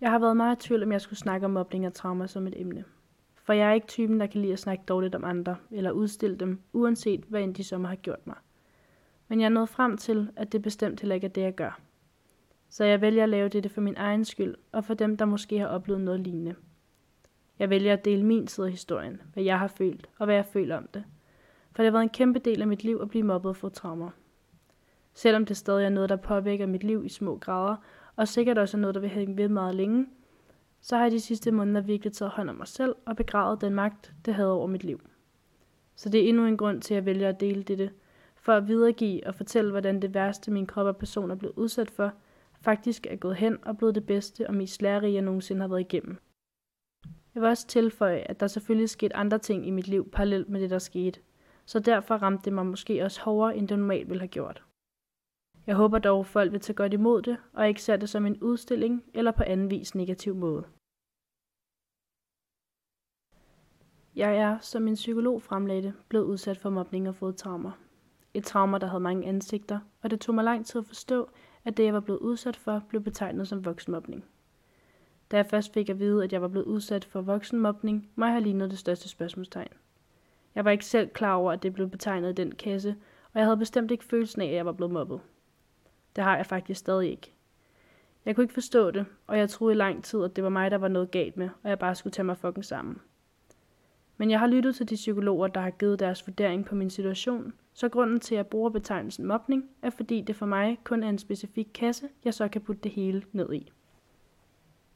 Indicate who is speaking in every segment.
Speaker 1: Jeg har været meget i tvivl, om jeg skulle snakke om mobning og traumer som et emne. For jeg er ikke typen, der kan lide at snakke dårligt om andre, eller udstille dem, uanset hvad end de som har gjort mig. Men jeg er nået frem til, at det bestemt heller ikke er det, jeg gør. Så jeg vælger at lave dette for min egen skyld, og for dem, der måske har oplevet noget lignende. Jeg vælger at dele min side af historien, hvad jeg har følt, og hvad jeg føler om det. For det har været en kæmpe del af mit liv at blive mobbet og få traumer. Selvom det stadig er noget, der påvirker mit liv i små grader, og sikkert også er noget, der vil hænge ved meget længe, så har jeg de sidste måneder virkelig taget hånd om mig selv og begravet den magt, det havde over mit liv. Så det er endnu en grund til, at jeg vælger at dele dette, for at videregive og fortælle, hvordan det værste, min krop og person er blevet udsat for, faktisk er gået hen og blevet det bedste og mest lærerige, jeg nogensinde har været igennem. Jeg vil også tilføje, at der selvfølgelig skete andre ting i mit liv parallelt med det, der skete, så derfor ramte det mig måske også hårdere, end det normalt ville have gjort. Jeg håber dog, folk vil tage godt imod det, og ikke ser det som en udstilling eller på anden vis negativ måde. Jeg er, som min psykolog fremlagde blevet udsat for mobning og fået traumer. Et trauma, der havde mange ansigter, og det tog mig lang tid at forstå, at det, jeg var blevet udsat for, blev betegnet som voksenmobning. Da jeg først fik at vide, at jeg var blevet udsat for voksenmobning, må jeg have lignet det største spørgsmålstegn. Jeg var ikke selv klar over, at det blev betegnet i den kasse, og jeg havde bestemt ikke følelsen af, at jeg var blevet mobbet. Det har jeg faktisk stadig ikke. Jeg kunne ikke forstå det, og jeg troede i lang tid, at det var mig, der var noget galt med, og jeg bare skulle tage mig fucking sammen. Men jeg har lyttet til de psykologer, der har givet deres vurdering på min situation, så grunden til, at jeg bruger betegnelsen mobning, er fordi det for mig kun er en specifik kasse, jeg så kan putte det hele ned i.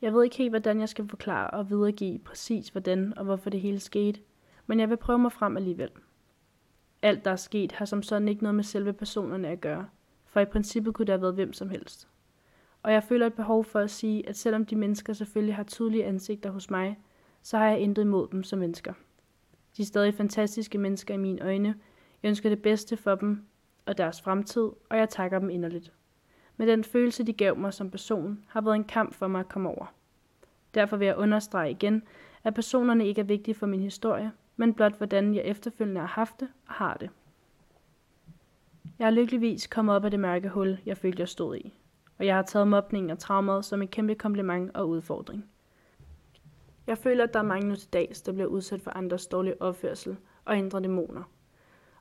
Speaker 1: Jeg ved ikke helt, hvordan jeg skal forklare og videregive præcis hvordan og hvorfor det hele skete, men jeg vil prøve mig frem alligevel. Alt, der er sket, har som sådan ikke noget med selve personerne at gøre, for i princippet kunne det have været hvem som helst. Og jeg føler et behov for at sige, at selvom de mennesker selvfølgelig har tydelige ansigter hos mig, så har jeg intet imod dem som mennesker. De er stadig fantastiske mennesker i mine øjne. Jeg ønsker det bedste for dem og deres fremtid, og jeg takker dem inderligt. Men den følelse, de gav mig som person, har været en kamp for mig at komme over. Derfor vil jeg understrege igen, at personerne ikke er vigtige for min historie, men blot hvordan jeg efterfølgende har haft det og har det. Jeg er lykkeligvis kommet op af det mørke hul, jeg følte, jeg stod i. Og jeg har taget mobningen og traumet som en kæmpe kompliment og udfordring. Jeg føler, at der er mange nu til dags, der bliver udsat for andres dårlige opførsel og indre dæmoner.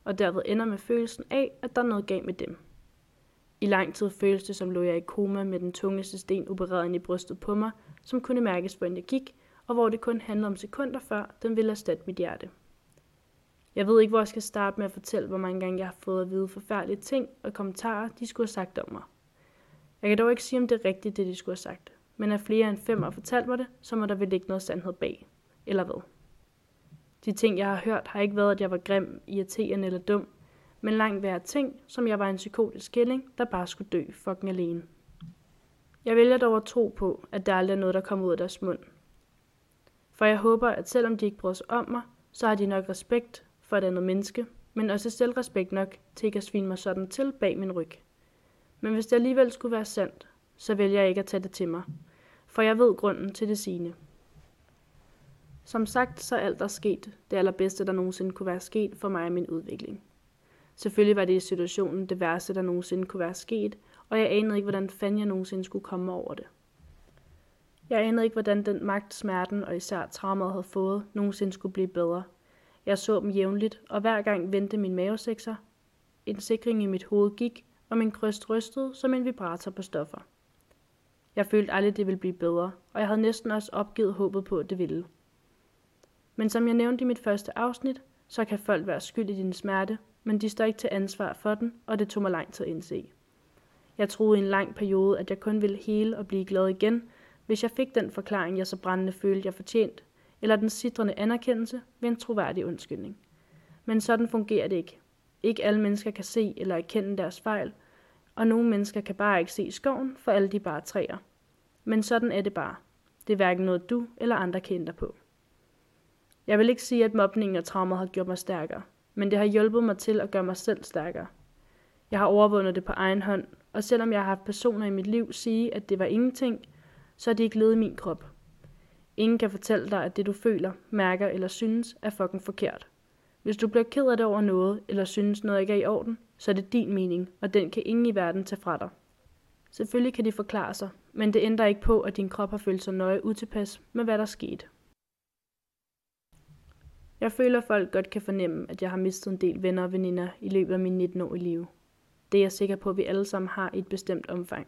Speaker 1: Og derved ender med følelsen af, at der er noget galt med dem. I lang tid føltes det, som lå jeg i koma med den tungeste sten opereret ind i brystet på mig, som kunne mærkes, hvor jeg gik, og hvor det kun handlede om sekunder før, den ville erstatte mit hjerte. Jeg ved ikke, hvor jeg skal starte med at fortælle, hvor mange gange jeg har fået at vide forfærdelige ting og kommentarer, de skulle have sagt om mig. Jeg kan dog ikke sige, om det er rigtigt, det de skulle have sagt. Men at flere end fem har fortalt mig det, så må der vel ikke noget sandhed bag. Eller hvad? De ting, jeg har hørt, har ikke været, at jeg var grim, irriterende eller dum, men langt værre ting, som jeg var en psykotisk kælling, der bare skulle dø fucking alene. Jeg vælger dog at tro på, at der aldrig er noget, der kommer ud af deres mund. For jeg håber, at selvom de ikke bryder sig om mig, så har de nok respekt for et andet menneske, men også selvrespekt nok til ikke at svine mig sådan til bag min ryg. Men hvis det alligevel skulle være sandt, så vælger jeg ikke at tage det til mig, for jeg ved grunden til det sine. Som sagt, så er alt der er sket det allerbedste, der nogensinde kunne være sket for mig og min udvikling. Selvfølgelig var det i situationen det værste, der nogensinde kunne være sket, og jeg anede ikke, hvordan fanden jeg nogensinde skulle komme over det. Jeg anede ikke, hvordan den magt, smerten og især traumet havde fået, nogensinde skulle blive bedre. Jeg så dem jævnligt, og hver gang vendte min mavesekser. En sikring i mit hoved gik, og min kryst rystede som en vibrator på stoffer. Jeg følte aldrig, det ville blive bedre, og jeg havde næsten også opgivet håbet på, at det ville. Men som jeg nævnte i mit første afsnit, så kan folk være skyld i din smerte, men de står ikke til ansvar for den, og det tog mig lang tid at indse. Jeg troede i en lang periode, at jeg kun ville hele og blive glad igen, hvis jeg fik den forklaring, jeg så brændende følte, jeg fortjent, eller den sidrende anerkendelse ved en troværdig undskyldning. Men sådan fungerer det ikke. Ikke alle mennesker kan se eller erkende deres fejl, og nogle mennesker kan bare ikke se skoven, for alle de bare træer. Men sådan er det bare. Det er hverken noget du eller andre kan ændre på. Jeg vil ikke sige, at mobningen og traumer har gjort mig stærkere, men det har hjulpet mig til at gøre mig selv stærkere. Jeg har overvundet det på egen hånd, og selvom jeg har haft personer i mit liv sige, at det var ingenting, så er det ikke ledet i min krop. Ingen kan fortælle dig, at det du føler, mærker eller synes er fucking forkert. Hvis du bliver ked af det over noget, eller synes noget ikke er i orden, så er det din mening, og den kan ingen i verden tage fra dig. Selvfølgelig kan de forklare sig, men det ændrer ikke på, at din krop har følt sig nøje utilpas med, hvad der skete. Jeg føler, at folk godt kan fornemme, at jeg har mistet en del venner og veninder i løbet af min 19 år i live. Det er jeg sikker på, at vi alle sammen har i et bestemt omfang.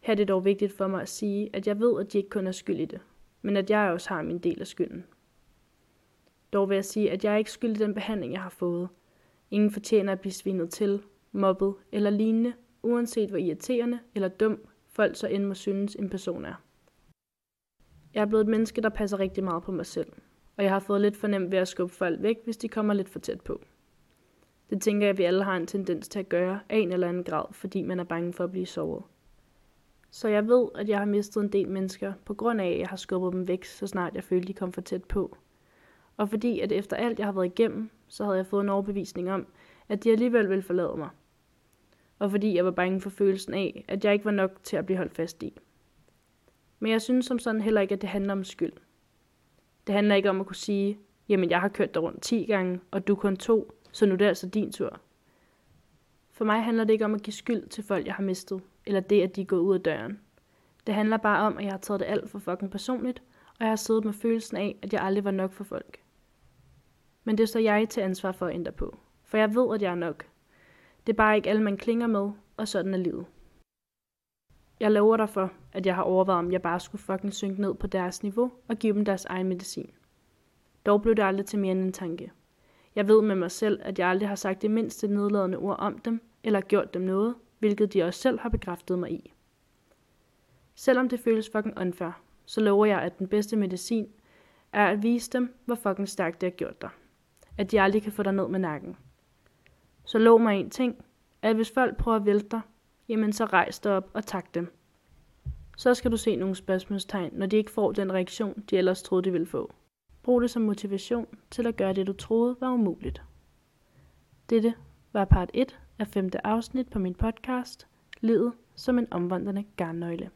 Speaker 1: Her er det dog vigtigt for mig at sige, at jeg ved, at de ikke kun er skyld i det, men at jeg også har min del af skylden. Dog vil jeg sige, at jeg er ikke skyldig den behandling, jeg har fået. Ingen fortjener at blive svinet til, mobbet eller lignende, uanset hvor irriterende eller dum folk så end må synes en person er. Jeg er blevet et menneske, der passer rigtig meget på mig selv, og jeg har fået lidt for nemt ved at skubbe folk væk, hvis de kommer lidt for tæt på. Det tænker jeg, at vi alle har en tendens til at gøre af en eller anden grad, fordi man er bange for at blive såret. Så jeg ved, at jeg har mistet en del mennesker, på grund af, at jeg har skubbet dem væk, så snart jeg følte, de kom for tæt på. Og fordi, at efter alt, jeg har været igennem, så havde jeg fået en overbevisning om, at de alligevel ville forlade mig. Og fordi jeg var bange for følelsen af, at jeg ikke var nok til at blive holdt fast i. Men jeg synes som sådan heller ikke, at det handler om skyld. Det handler ikke om at kunne sige, jamen jeg har kørt dig rundt 10 gange, og du kun to, så nu er det altså din tur. For mig handler det ikke om at give skyld til folk, jeg har mistet, eller det, at de er gået ud af døren. Det handler bare om, at jeg har taget det alt for fucking personligt, og jeg har siddet med følelsen af, at jeg aldrig var nok for folk. Men det står jeg til ansvar for at ændre på, for jeg ved, at jeg er nok. Det er bare ikke alle, man klinger med, og sådan er livet. Jeg lover dig for, at jeg har overvejet, om jeg bare skulle fucking synke ned på deres niveau og give dem deres egen medicin. Dog blev det aldrig til mere end en tanke. Jeg ved med mig selv, at jeg aldrig har sagt det mindste nedladende ord om dem, eller gjort dem noget, hvilket de også selv har bekræftet mig i. Selvom det føles fucking unfair, så lover jeg, at den bedste medicin er at vise dem, hvor fucking stærkt det har gjort dig. At de aldrig kan få dig ned med nakken. Så lov mig en ting, at hvis folk prøver at vælte dig, jamen så rejs dig op og tak dem. Så skal du se nogle spørgsmålstegn, når de ikke får den reaktion, de ellers troede, de ville få. Brug det som motivation til at gøre det, du troede var umuligt. Dette var part 1 af femte afsnit på min podcast, Livet som en omvandrende garnnøgle.